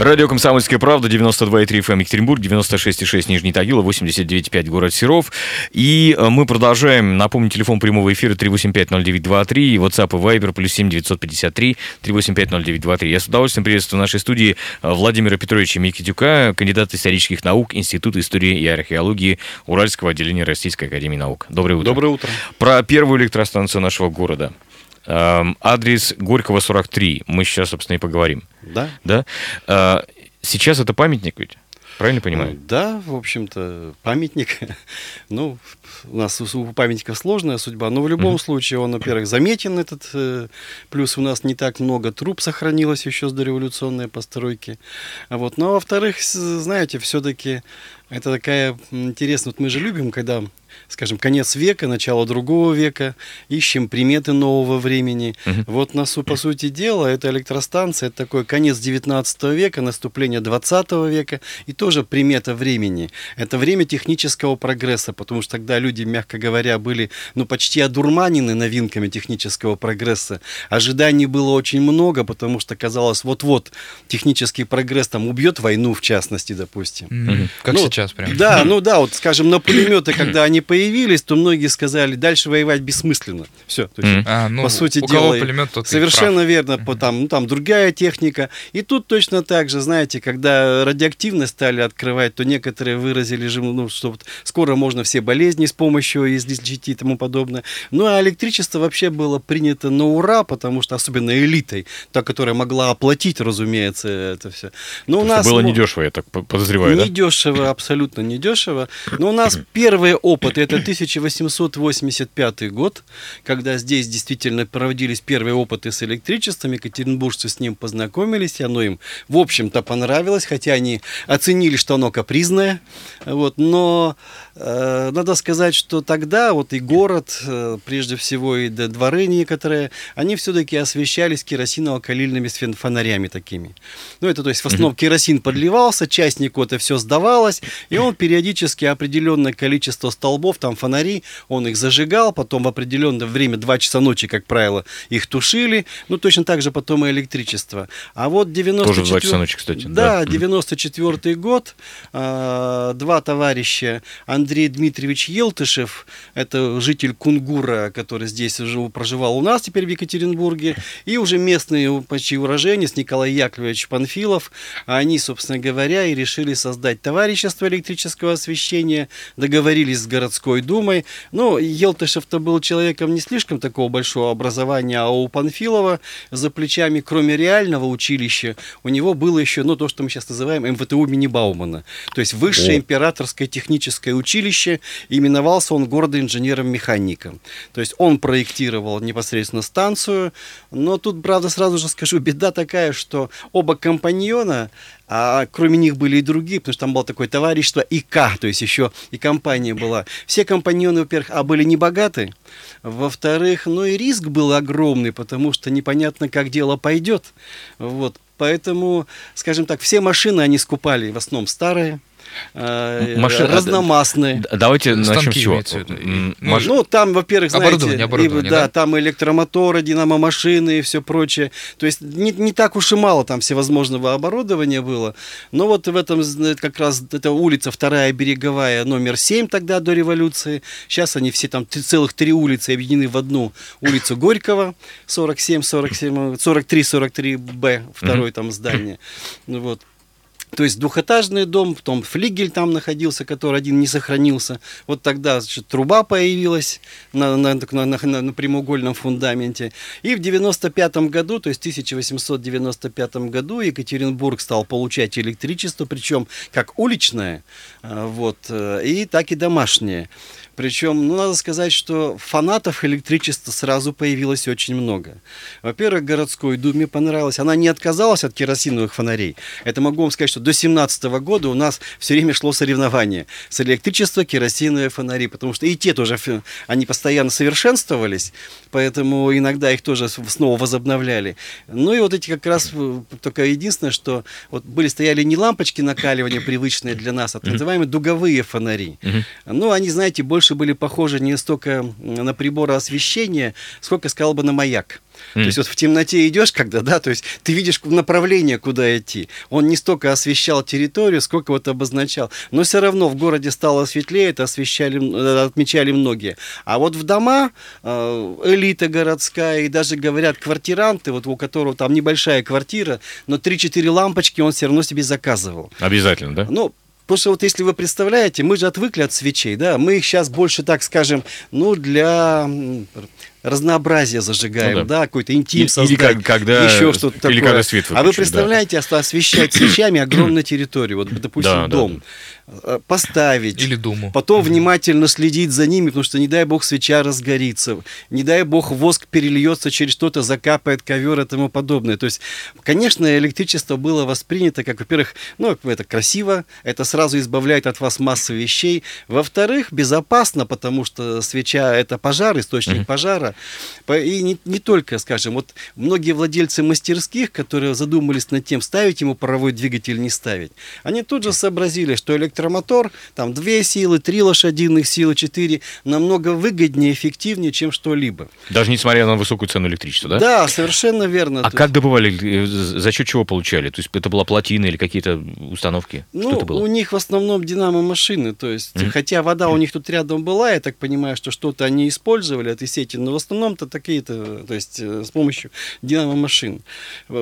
Радио «Комсомольская правда», 92,3 FM Екатеринбург, 96,6 Нижний Тагил, 89,5 город Серов. И э, мы продолжаем. Напомню, телефон прямого эфира 3850923, WhatsApp и Viber плюс 7 953 3850923. Я с удовольствием приветствую в нашей студии э, Владимира Петровича Микитюка, кандидата исторических наук Института истории и археологии Уральского отделения Российской Академии Наук. Доброе утро. Доброе утро. Про первую электростанцию нашего города. Эм, адрес Горького, 43. Мы сейчас, собственно, и поговорим. Да. Да? Э, Сейчас это памятник ведь? Правильно понимаю? Да, в общем-то, памятник. Ну, у нас у памятника сложная судьба, но в любом Мгм. случае он, во-первых, заметен этот, э, плюс у нас не так много труб сохранилось еще с дореволюционной постройки. А вот, но во-вторых, с- знаете, все-таки это такая интересная, вот мы же любим, когда, скажем, конец века, начало другого века, ищем приметы нового времени. Мгм. Вот, на, су- по сути дела, эта электростанция, это такой конец 19 века, наступление 20 века, и тоже примета времени. Это время технического прогресса, потому что тогда люди, мягко говоря, были ну, почти одурманены новинками технического прогресса. Ожиданий было очень много, потому что казалось, вот-вот технический прогресс там убьет войну, в частности, допустим. Мгм. Как Ну, сейчас прям. Да, ну да, вот скажем, на пулеметы, когда они появились, то многие сказали, дальше воевать бессмысленно. Все. Мгм. А, ну, по сути у дела, кого пулемет, тот Совершенно прав. верно, по, там, ну, там другая техника. И тут точно так же, знаете, когда радиоактивность стали открывать, то некоторые выразили, же, ну, что вот скоро можно все болезни с помощью излечить и тому подобное. Ну, а электричество вообще было принято на ура, потому что особенно элитой, та, которая могла оплатить, разумеется, это все. Но у Потому нас было недешево, я так по- подозреваю, да? Недешево, абсолютно недешево. Но у нас первые опыты, это 1885 год, когда здесь действительно проводились первые опыты с электричеством, екатеринбуржцы с ним познакомились, и оно им, в общем-то, понравилось, хотя они оценили, что оно капризное. Вот, но надо сказать, что тогда вот и город, э, прежде всего и дворы некоторые, они все-таки освещались керосиново-калильными фонарями такими. Ну, это то есть в основном керосин подливался, частнику это все сдавалось, и он периодически определенное количество столбов, там фонари, он их зажигал, потом в определенное время, 2 часа ночи, как правило, их тушили, ну, точно так же потом и электричество. А вот 94... Тоже в два часа ночи, кстати, Да, да. 94 год, а, два товарища, Андрей Дмитриевич Елтышев, это житель Кунгура, который здесь жил, проживал у нас теперь в Екатеринбурге, и уже местный почти уроженец Николай Яковлевич Панфилов, они, собственно говоря, и решили создать товарищество электрического освещения, договорились с городской думой. Ну, Елтышев-то был человеком не слишком такого большого образования, а у Панфилова за плечами, кроме реального училища, у него было еще, ну, то, что мы сейчас называем МВТУ имени Баумана. То есть Высшее императорское техническое училище, именовался он городоинженером-механиком. То есть он проектировал непосредственно станцию, но тут, правда, сразу же скажу, беда такая, что оба компаньона, а кроме них были и другие, потому что там было такое товарищество ИК, то есть еще и компания была. Все компаньоны, во-первых, а были не богаты, во-вторых, ну и риск был огромный, потому что непонятно, как дело пойдет. Вот. Поэтому, скажем так, все машины они скупали, в основном старые, э, Машины- разномастные. Д- Давайте начнем с чего. Ну, Маш- Ну, там, во-первых, знаете, Оборудование, и, оборудование, да, да? там электромоторы, динамо-машины и все прочее. То есть не, не так уж и мало там всевозможного оборудования было. Но вот в этом как раз эта улица, вторая береговая, номер 7 тогда до революции. Сейчас они все там целых три улицы объединены в одну улицу Горького, 47, 47, 43, 43 Б, второй там здание. Ну Вот. То есть двухэтажный дом, потом флигель там находился, который один не сохранился. Вот тогда значит, труба появилась на, на, на, на- на прямоугольном фундаменте. И в 95 году, то есть 1895 году, Екатеринбург стал получать электричество, причем как уличное, а, вот, э, и так и домашнее. Причем, ну, надо сказать, что фанатов электричества сразу появилось очень много. Во-первых, городской думе понравилось. Она не отказалась от керосиновых фонарей. Это могу вам сказать, что до 17 года у нас все время шло соревнование с электричества, керосиновые фонари, потому что и те тоже, они постоянно совершенствовались, поэтому иногда их тоже снова возобновляли. Ну и вот эти как раз, э, только единственное, что вот были, стояли не лампочки накаливания привычные для нас, а так называемые дуговые фонари. Ну, они, знаете, больше больше были похожи не столько на приборы освещения, сколько, сказал бы, на маяк. Mm. То есть вот в темноте идешь, когда, да, то есть ты видишь направление, куда идти. Он не столько освещал территорию, сколько вот обозначал. Но все равно в городе стало светлее, это освещали, э, отмечали многие. А вот в дома э, элита городская и даже говорят квартиранты, вот у которого там небольшая квартира, но 3-4 лампочки он все равно себе заказывал. Обязательно, да? Ну, Потому что вот если вы представляете, мы же отвыкли от свечей, да, мы их сейчас больше, так скажем, ну, для разнообразие зажигаем, ну, да. да, какой-то интим создать, или как, когда, еще что-то такое. Или когда свет выключили, А вы представляете, да. освещать свечами огромную территорию, вот, допустим, да, дом, да, да. поставить. Или думу. Потом угу. внимательно следить за ними, потому что, не дай бог, свеча разгорится, не дай бог, воск перельется через что-то, закапает ковер и тому подобное. То есть, конечно, электричество было воспринято, как, во-первых, ну, это красиво, это сразу избавляет от вас массы вещей. Во-вторых, безопасно, потому что свеча – это пожар, источник угу. пожара, и не, не только, скажем, вот многие владельцы мастерских, которые задумались над тем, ставить ему паровой двигатель, не ставить, они тут же сообразили, что электромотор, там две силы, три лошадиных силы, четыре, намного выгоднее, эффективнее, чем что-либо. Даже несмотря на высокую цену электричества, да? Да, совершенно верно. А как добывали, э, за счет чего получали? То есть это была плотина или какие-то установки? Ну, что это было? у них в основном динамо-машины, то есть, mm-hmm. хотя вода у них тут рядом была, я так понимаю, что что-то они использовали этой сети, но в основном-то такие-то, то есть э, с помощью динамо-машин.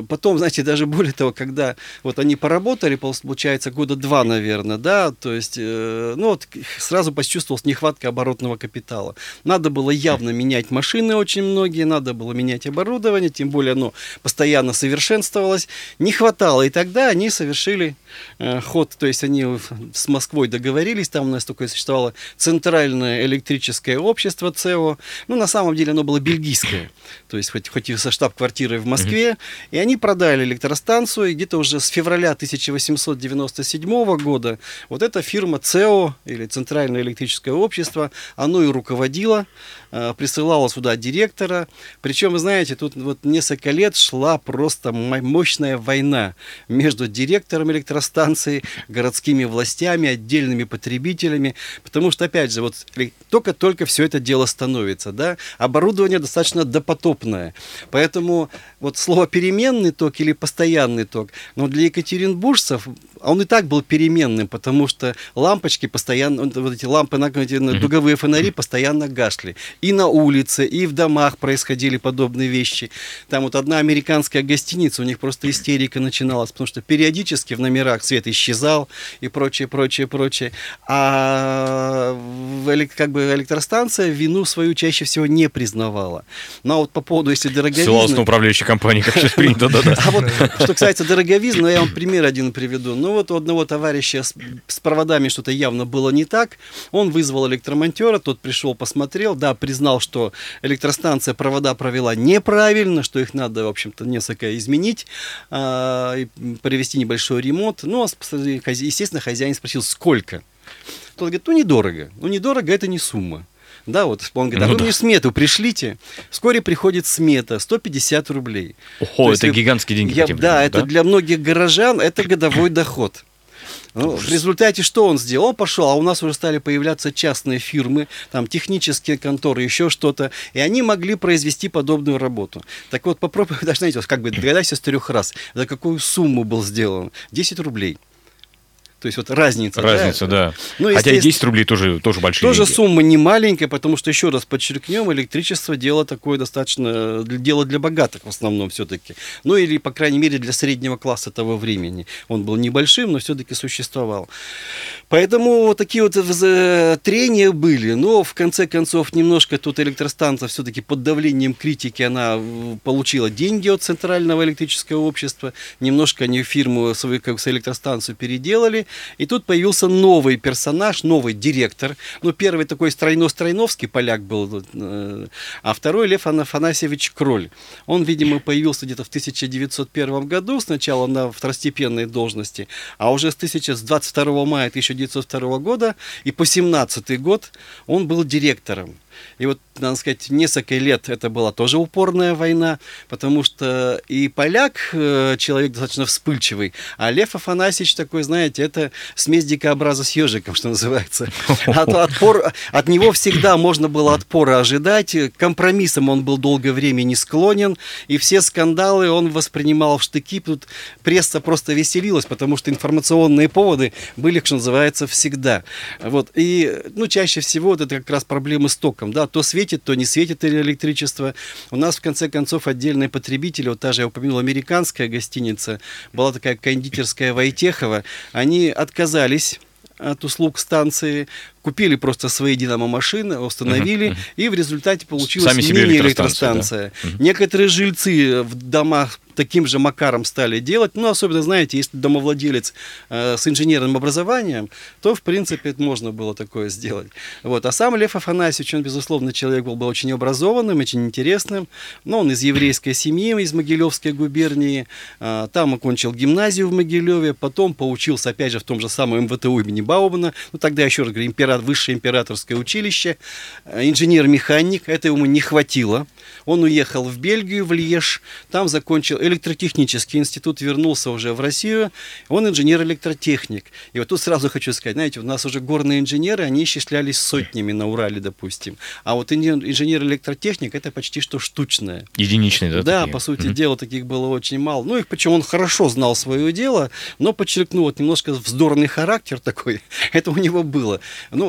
Потом, знаете, даже более того, когда вот они поработали, получается, года два, наверное, да, то есть, э, ну вот сразу почувствовалась нехватка оборотного капитала. Надо было явно менять машины очень многие, надо было менять оборудование, тем более оно постоянно совершенствовалось. Не хватало, и тогда они совершили э, ход, то есть они с Москвой договорились, там у нас такое существовало Центральное электрическое общество ЦЕО. Ну, на самом деле оно было бельгийское, то есть хоть, хоть и со штаб-квартирой в Москве, mm-hmm. и они продали электростанцию, и где-то уже с февраля 1897 года вот эта фирма ЦЕО, или Центральное электрическое общество, оно и руководило, э, присылало сюда директора, причем, вы знаете, тут вот несколько лет шла просто мощная война между директором электростанции, городскими властями, отдельными потребителями, потому что, опять же, вот только-только все это дело становится, да, оборудование оборудование достаточно допотопное. Поэтому вот слово переменный ток или постоянный ток, но для екатеринбуржцев он и так был переменным, потому что лампочки постоянно, вот эти лампы, дуговые фонари постоянно гасли. И на улице, и в домах происходили подобные вещи. Там вот одна американская гостиница, у них просто истерика начиналась, потому что периодически в номерах свет исчезал и прочее, прочее, прочее. А как бы электростанция вину свою чаще всего не признавала. Но вот по поводу, если дороговизны... Согласно управляющей компании, как сейчас принято, да-да. А вот, что касается дороговизны, я вам пример один приведу. Ну вот у одного товарища с, проводами что-то явно было не так. Он вызвал электромонтера, тот пришел, посмотрел, да, признал, что электростанция провода провела неправильно, что их надо, в общем-то, несколько изменить, э, провести небольшой ремонт. Ну, а естественно, хозяин спросил, сколько? Тот говорит, ну, недорого. Ну, недорого – это не сумма. Да, вот он говорит, а ну, вы да. мне смету пришлите. Вскоре приходит смета, 150 рублей. Ого, это есть, гигантские деньги. Я, да, да, это для многих горожан, это годовой доход. Ну, в результате что он сделал? Он пошел, а у нас уже стали появляться частные фирмы, там технические конторы, еще что-то, и они могли произвести подобную работу. Так вот, попробуй, даже знаете, как бы догадайся с трех раз, за какую сумму был сделан? 10 рублей. То есть вот разница. Разница, да. да. Ну, Хотя и 10 рублей тоже, тоже большие Тоже деньги. сумма не маленькая, потому что, еще раз подчеркнем, электричество дело такое достаточно, дело для богатых в основном все-таки. Ну или, по крайней мере, для среднего класса того времени. Он был небольшим, но все-таки существовал. Поэтому вот такие вот трения были. Но в конце концов немножко тут электростанция все-таки под давлением критики она получила деньги от Центрального электрического общества. Немножко они фирму свою как электростанцию переделали. И тут появился новый персонаж, новый директор. Ну, первый такой Стройно-Стройновский поляк был, э, а второй Лев Афанасьевич Кроль. Он, видимо, появился где-то в 1901 году, сначала на второстепенной должности, а уже с, 22 мая 1902 года и по 17 год он был директором. И вот, надо сказать, несколько лет это была тоже упорная война, потому что и поляк, э, человек достаточно вспыльчивый, а Лев Афанасьевич такой, знаете, это смесь дикообраза с ежиком, что называется. От, отпор, от него всегда можно было отпора ожидать, компромиссом он был долгое время не склонен, и все скандалы он воспринимал в штыки, тут пресса просто веселилась, потому что информационные поводы были, что называется, всегда. Вот. И, ну, чаще всего вот это как раз проблемы с током, да, то светит, то не светит электричество. У нас, в конце концов, отдельные потребители, вот та же, я упомянул, американская гостиница, была такая кондитерская Войтехова, они отказались от услуг станции, купили просто свои динамо-машины, установили, uh-huh. и в результате получилась мини-электростанция. Да? Uh-huh. Некоторые жильцы в домах таким же макаром стали делать. Ну, особенно, знаете, если домовладелец э, с инженерным образованием, то, в принципе, это можно было такое сделать. Вот. А сам Лев Афанасьевич, он, безусловно, человек был, был очень образованным, очень интересным. Но он из еврейской семьи, из Могилевской губернии. Э, там окончил гимназию в Могилеве, потом поучился, опять же, в том же самом МВТУ имени Баумана. Ну, тогда, еще раз говорю, император, высшее императорское училище. Э, инженер-механик, это ему не хватило. Он уехал в Бельгию, в Льеж, там закончил электротехнический институт, вернулся уже в Россию. Он инженер-электротехник. И вот тут сразу хочу сказать, знаете, у нас уже горные инженеры, они исчислялись сотнями на Урале, допустим. А вот инженер-электротехник это почти что штучное. Единичный, да? Да, такие? по сути mm-hmm. дела, таких было очень мало. Ну, их причем он хорошо знал свое дело, но подчеркну, вот немножко вздорный характер такой, это у него было. Ну,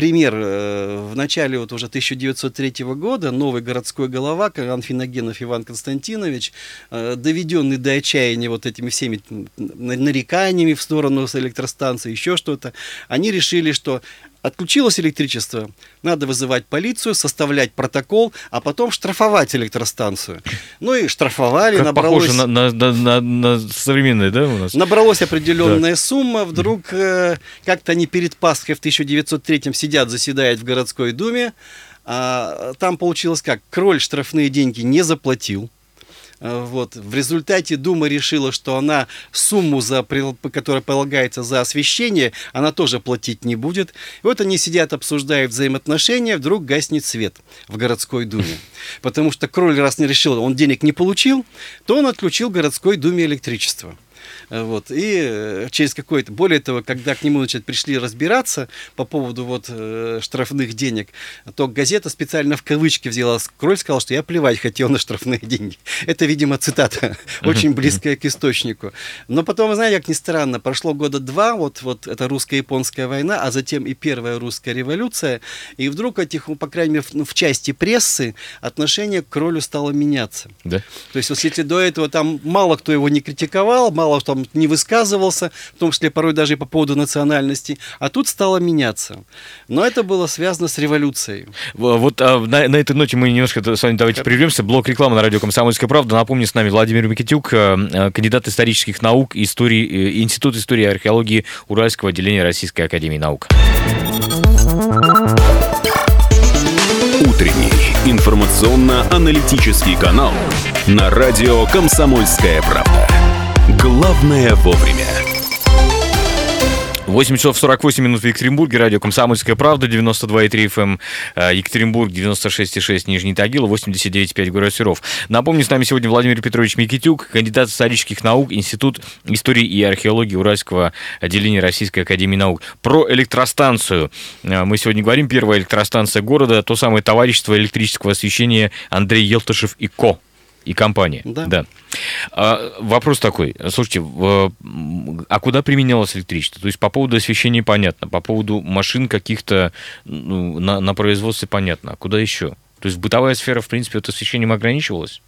пример. Э, в начале вот уже 1903 года новый городской голова Анфиногенов Иван Константинович, э, доведенный до отчаяния вот этими всеми нареканиями в сторону электростанции, еще что-то, они решили, что Отключилось электричество, надо вызывать полицию, составлять протокол, а потом штрафовать электростанцию. Ну и штрафовали, как набралось... Похоже на, на, на, на современные, да, у нас? Набралась определенная да. сумма, вдруг э, как-то они перед Пасхой в 1903-м сидят, заседают в городской думе, а, там получилось как, кроль штрафные деньги не заплатил, вот. В результате Дума решила, что она сумму, за, которая полагается за освещение, она тоже платить не будет. И вот они сидят, обсуждают взаимоотношения, вдруг гаснет свет в городской Думе. Потому что Кроль раз не решил, он денег не получил, то он отключил городской Думе электричество. Вот. И э, через какое-то... Более того, когда к нему значит, пришли разбираться по поводу вот, э, штрафных денег, то газета специально в кавычки взяла Кроль, сказал, что я плевать хотел на штрафные деньги. Это, видимо, цитата, очень близкая к источнику. Но потом, знаете, как ни странно, прошло года два, вот, вот эта русско-японская война, а затем и первая русская революция, и вдруг этих, по крайней мере, в, в части прессы отношение к Кролю стало меняться. Да? То есть, вот если до этого там мало кто его не критиковал, мало кто не высказывался, в том числе порой даже и по поводу национальности, а тут стало меняться. Но это было связано с революцией. Вот а, на, на этой ноте мы немножко с вами давайте прервемся. Блок рекламы на радио «Комсомольская правда». Напомню, с нами Владимир Микитюк, э, э, кандидат исторических наук, истории, э, Институт истории и археологии Уральского отделения Российской Академии Наук. Утренний информационно-аналитический канал на радио «Комсомольская правда». Главное вовремя. 8 часов 48 минут в Екатеринбурге, радио «Комсомольская правда», 92,3 FM, эм, э, Екатеринбург, 96,6 Нижний Тагил, 89,5 город Серов. Напомню, с нами сегодня Владимир Петрович Микитюк, кандидат исторических наук, Институт истории и археологии Уральского отделения Российской Академии Наук. Про электростанцию э, мы сегодня говорим. Первая электростанция города, то самое товарищество электрического освещения Андрей Елтышев и Ко и компания. Да. да. А, вопрос такой. Слушайте, а куда применялось электричество? То есть по поводу освещения понятно, по поводу машин каких-то ну, на, на производстве понятно. А куда еще? То есть бытовая сфера, в принципе, это освещением ограничивалась?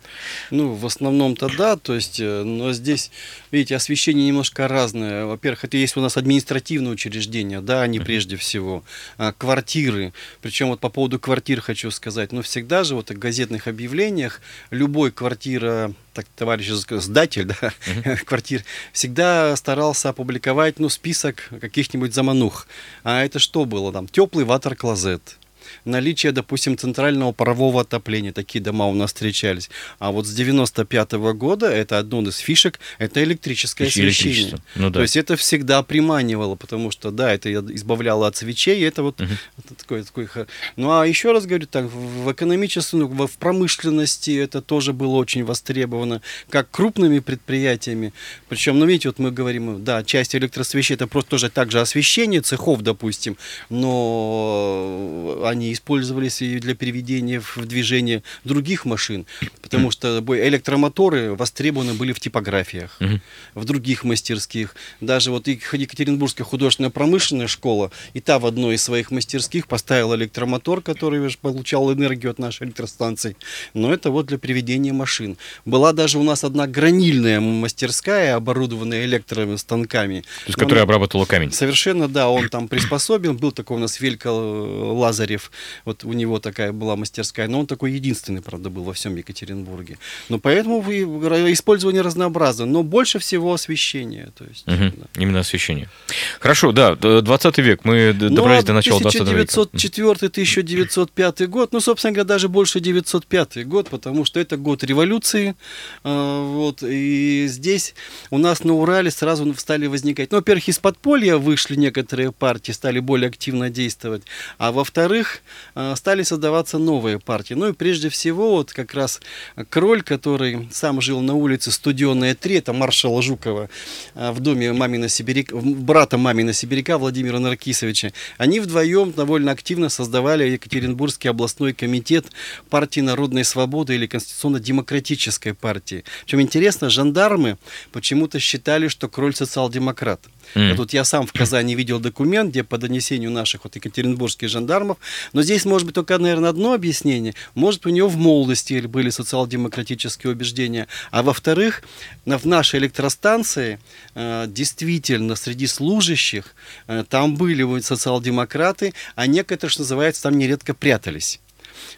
Ну, в основном-то да, то есть, э, но здесь, видите, освещение немножко разное. Во-первых, это есть у нас административные учреждения, да, они прежде всего, а, квартиры. Причем вот по поводу квартир хочу сказать, ну, всегда же вот в газетных объявлениях любой квартира так товарищ сдатель да, uh-huh. квартир, всегда старался опубликовать ну, список каких-нибудь заманух. А это что было там? Теплый ватер-клозет, наличие, допустим, центрального парового отопления. Такие дома у нас встречались. А вот с 95 -го года это одно из фишек, это электрическое Еще освещение. Ну да. То есть это всегда приманивало, потому что, да, это избавляло от свечей, это вот Мгм. это такой, такой... Ну, а еще раз говорю, так, в экономическом, ну, в промышленности это тоже было очень востребовано, как крупными предприятиями. Причем, ну, видите, вот мы говорим, да, часть электросвещей это просто тоже также освещение цехов, допустим, но они использовались и для переведения в движение других машин, потому что электромоторы востребованы были в типографиях в других мастерских. Даже вот Екатеринбургская художественная промышленная школа, и та в одной из своих мастерских поставила электромотор, который получал энергию от нашей электростанции. Но это вот для приведения машин. Была даже у нас одна гранильная мастерская, оборудованная электростанками. То есть, которая обрабатывала камень. Совершенно, да, он там приспособен. Был такой у нас Велька Лазарев, вот у него такая была мастерская, но он такой единственный, правда, был во всем Екатеринбурге. Но поэтому ра- использование разнообразно, но больше всего освещение. То есть, Мгм. да. Именно освещение. Хорошо, да, д- 20 век. Мы Ну, добрались а до начала 20 века. 1904-1905 год, ну, собственно говоря, даже больше 905 год, потому что это год революции, а, вот, и здесь у нас на Урале сразу стали возникать, ну, во-первых, из подполья вышли некоторые партии, стали более активно действовать, а во-вторых, а, стали создаваться новые партии, ну, и прежде всего, вот как раз Кроль, который сам жил на улице Студенная 3, это маршала Жукова, а, в доме мамина Сибиряка, брата мамина Сибиряка Владимира Наркисовича. Они вдвоем довольно активно создавали Екатеринбургский областной комитет партии народной свободы или конституционно-демократической партии. Причем интересно, жандармы почему-то считали, что Кроль социал-демократ. М. Вот я сам в Казани видел документ, где по донесению наших вот екатеринбургских жандармов, но здесь может быть только, наверное, одно объяснение. Может, у него в молодости были социал-демократические убеждения, а во-вторых, в нашей электростанции э, действительно среди служащих э, там были социал-демократы, а некоторые, что называется, там нередко прятались.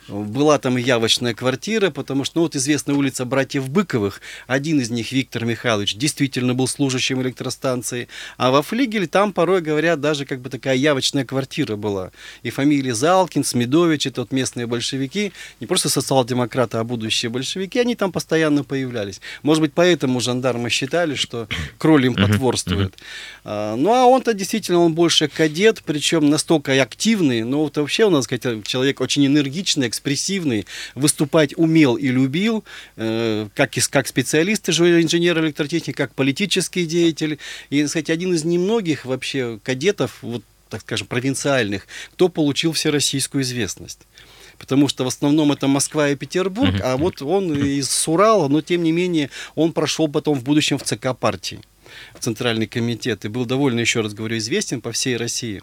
Была там и явочная квартира, потому что, ну, вот известная улица братьев Быковых, один из них, Виктор Михайлович, действительно был служащим электростанции, а во флигеле там, порой говорят, даже как бы такая явочная квартира была. И фамилии Залкин, Смедович, это вот местные большевики, не просто социал-демократы, а будущие большевики, они там постоянно появлялись. Может быть, поэтому жандармы считали, что кроль им потворствует. А, Ну, а он-то действительно, он больше кадет, причем настолько активный, но вот вообще у нас, сказать, человек очень энергичный, экспрессивный, выступать умел и любил, э, как, и- как специалист, же инженер электротехник, как политический деятель. И, сказать, один из немногих вообще кадетов, вот, так скажем, провинциальных, кто получил всероссийскую известность. Потому что в основном это Москва и Петербург, а вот он из Урала, но тем не менее он прошел потом в будущем в ЦК партии, в Центральный комитет, и был довольно, еще раз говорю, известен по всей России.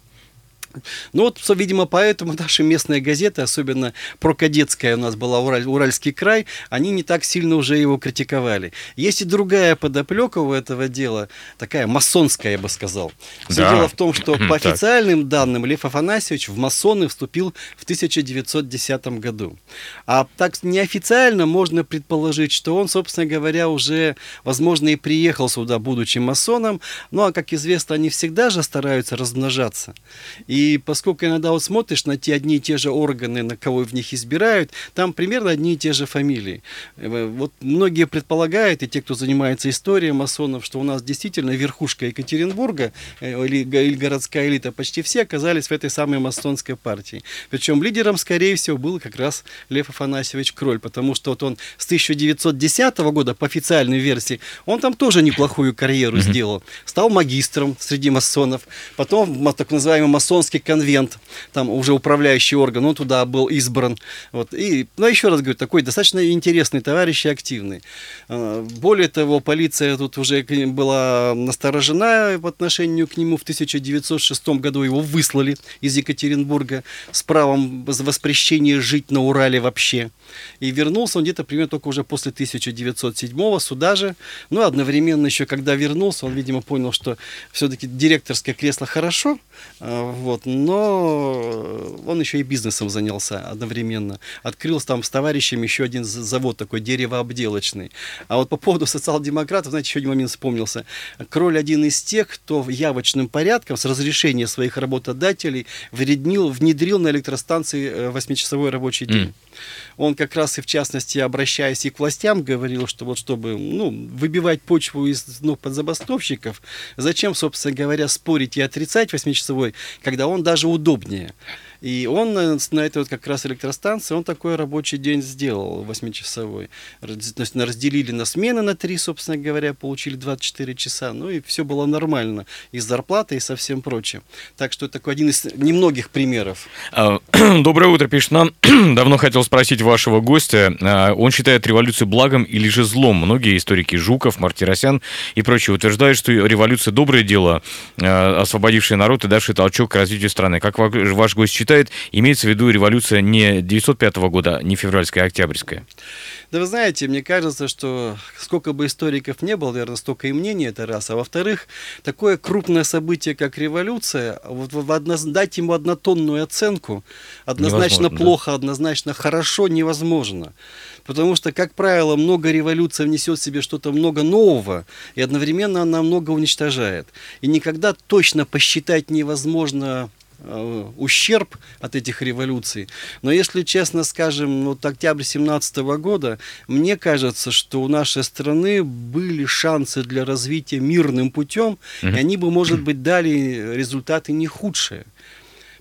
Ну вот, видимо, поэтому наши местные газеты, особенно прокадетская у нас была Ураль- Уральский край, они не так сильно уже его критиковали. Есть и другая подоплека у этого дела, такая масонская, я бы сказал. Все Да. дело в том, что по официальным данным Лев Афанасьевич в масоны вступил в 1910 году. А так неофициально можно предположить, что он, собственно говоря, уже, возможно, и приехал сюда, будучи масоном. Ну, а, как известно, они всегда же стараются размножаться. И поскольку иногда вот смотришь на те одни и те же органы, на кого в них избирают, там примерно одни и те же фамилии. Э, Вот многие предполагают, и те, кто занимается историей масонов, что у нас действительно верхушка Екатеринбурга э, или, или городская элита, почти все оказались в этой самой масонской партии. Причем лидером, скорее всего, был как раз Лев Афанасьевич Кроль, потому что вот он с 1910 года, по официальной версии, он там тоже неплохую карьеру сделал. Стал магистром среди масонов, потом так называемый масонский конвент, там уже управляющий орган, он туда был избран. Вот. И, ну, еще раз говорю, такой достаточно интересный товарищ и активный. А, Более того, полиция тут уже была насторожена в отношению к нему. В 1906 году его выслали из Екатеринбурга с правом воспрещения жить на Урале вообще. И вернулся он где-то примерно только уже после 1907 сюда же. Ну, одновременно еще, когда вернулся, он, видимо, понял, что все-таки директорское кресло хорошо, а, вот, Вот, но он еще и бизнесом занялся одновременно. Открыл там с товарищами еще один завод такой деревообделочный. А вот по поводу социал-демократов, знаете, еще один момент вспомнился. Кроль один из тех, кто явочным порядком с разрешения своих работодателей вреднил, внедрил на электростанции 8-часовой э, рабочий день. Mm. Он как раз и в частности, обращаясь и к властям, говорил, что вот чтобы ну, выбивать почву из ну, подзабастовщиков, зачем, собственно говоря, спорить и отрицать 8-часовой, когда он даже удобнее. И он на, на этой вот как раз электростанции, он такой рабочий день сделал, 8-часовой. То есть разделили на смены на 3, собственно говоря, получили 24 часа. Ну и все было нормально. И с зарплатой, и со всем прочим. Так что это такой один из немногих примеров. А, доброе утро, пишет нам. Давно хотел спросить вашего гостя. А, он считает революцию благом или же злом? Многие историки Жуков, Мартиросян и прочие утверждают, что революция доброе дело, а, освободившее народ и давшее толчок к развитию страны. Как ваш гость считает, считает, имеется в виду революция не 905 года, не февральская, а октябрьская? Да вы знаете, мне кажется, что сколько бы историков не было, наверное, столько и мнений, это раз. А во-вторых, такое крупное событие, как революция, вот в одно, дать ему однотонную оценку, однозначно невозможно, плохо, да? однозначно хорошо, невозможно. Потому что, как правило, много революций внесет в себе что-то много нового, и одновременно она много уничтожает. И никогда точно посчитать невозможно ущерб от этих революций. Но если честно скажем, вот октябрь 17 года, мне кажется, что у нашей страны были шансы для развития мирным путем, mm-hmm. и они бы, может быть, дали результаты не худшие.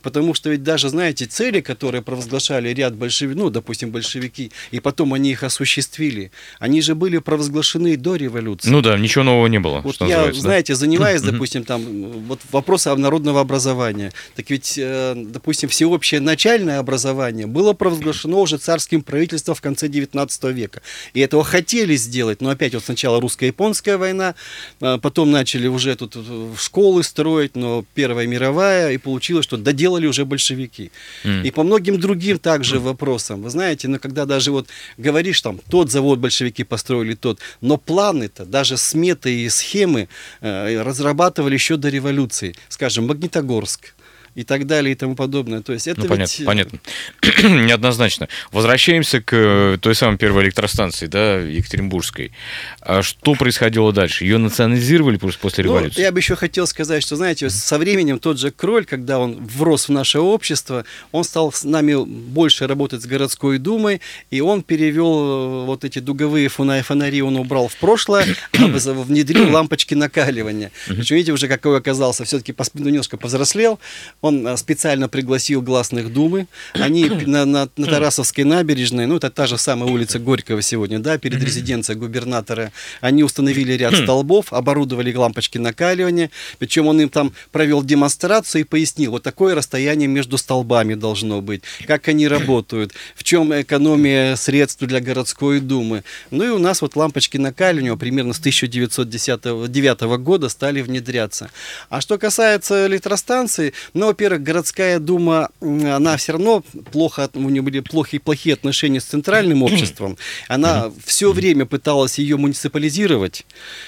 Потому что ведь даже, знаете, цели, которые провозглашали ряд большевиков, ну, допустим, большевики, и потом они их осуществили, они же были провозглашены до революции. Ну да, ничего нового не было. Вот я, знаете, да? занимаясь, допустим, там, вот вопросом народного образования, так ведь, э, допустим, всеобщее начальное образование было провозглашено уже царским правительством в конце 19 века. И этого хотели сделать, но опять вот сначала русско-японская война, а потом начали уже тут э, школы строить, но Первая мировая, и получилось, что доделали делали уже большевики. Mm. И по многим другим также mm. вопросам. Вы знаете, но ну, когда даже вот говоришь там, тот завод большевики построили, тот, но планы-то, даже сметы и схемы э, разрабатывали еще до революции. Скажем, Магнитогорск, и так далее и тому подобное. То есть это ну, понятно, ведь... понятно. Неоднозначно. Возвращаемся к э, той самой первой электростанции, да, Екатеринбургской. А что происходило дальше? Ее национализировали просто после ну, революции? Я бы еще хотел сказать, что, знаете, со временем тот же Кроль, когда он врос в наше общество, он стал с нами больше работать с городской думой, и он перевел э, вот эти дуговые фонари, он убрал в прошлое, а внедрил лампочки накаливания. Причем, видите, уже какой оказался, все-таки немножко повзрослел, он э, специально пригласил гласных думы. Они на, на, на Тарасовской набережной, ну, это та же самая улица Горького сегодня, да, перед резиденцией губернатора, они установили ряд столбов, оборудовали лампочки накаливания. Причем он им там провел демонстрацию и пояснил, вот такое расстояние между столбами должно быть, как они работают, в чем экономия средств для городской думы. Ну и у нас вот лампочки накаливания примерно с 1909 года стали внедряться. А что касается электростанции, ну, во-первых, городская дума, она все равно плохо, у нее были плохие, плохие отношения с центральным обществом. Она все время пыталась ее муниципализировать.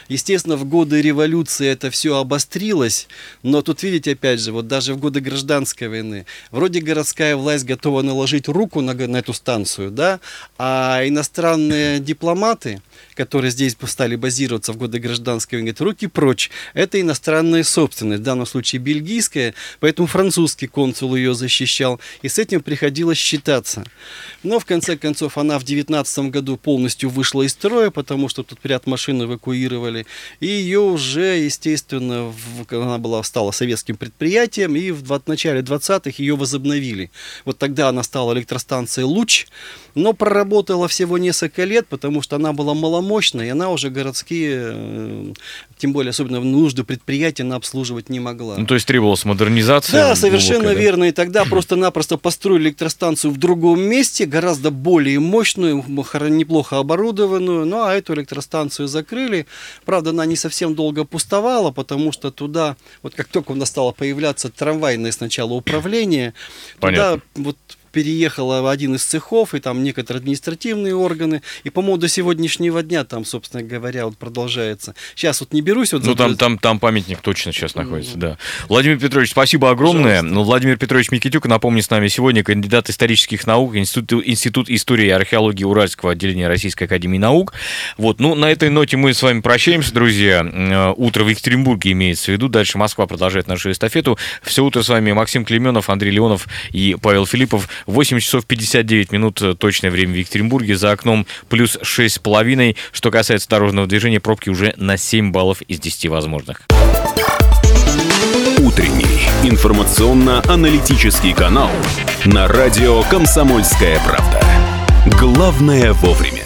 Естественно, в годы революции это все обострилось, но тут, видите, опять же, вот даже в годы гражданской войны, вроде городская власть готова наложить руку на, на эту станцию, да, а иностранные дипломаты, которые здесь стали базироваться в годы гражданской войны, говорят, руки прочь, это иностранная собственность, в данном случае бельгийская, поэтому французский консул ее защищал, и с этим приходилось считаться. Но в конце концов она в 19 году полностью вышла из строя, потому что тут ряд машин эвакуировали, и ее уже, естественно, в, она была, стала советским предприятием, и в, в начале 20-х ее возобновили. Вот тогда она стала электростанцией «Луч», но проработала всего несколько лет, потому что она была маломощная, и она уже городские, э, тем более особенно в нужды предприятия, она обслуживать не могла. Ну, то есть требовалась модернизация? Да, совершенно глубокая, верно. Да? И тогда просто-напросто построили электростанцию в другом месте, гораздо более мощную, неплохо оборудованную, ну а эту электростанцию закрыли. Правда, она не совсем долго пустовала, потому что туда, вот как только у нас стало появляться трамвайное сначала управление, Понятно. туда вот переехала в один из цехов, и там некоторые административные органы. И, по-моему, до сегодняшнего дня там, собственно говоря, вот продолжается. Сейчас вот не берусь. Вот ну, там, там, там памятник точно сейчас находится, да. Владимир Петрович, спасибо огромное. Ну, Владимир Петрович Микитюк, напомню, с нами сегодня кандидат исторических наук, Институт, Институт истории и археологии Уральского отделения Российской Академии Наук. Вот, ну, на этой ноте мы с вами прощаемся, друзья. Э, утро в Екатеринбурге имеется в виду. Дальше Москва продолжает нашу эстафету. Все утро с вами Максим Клеменов, Андрей Леонов и Павел Филиппов. 8 часов 59 минут э, точное время в Екатеринбурге. За окном плюс 6,5. Что касается дорожного движения, пробки уже на 7 баллов из 10 возможных. Утренний информационно-аналитический канал на радио «Комсомольская правда». Главное вовремя.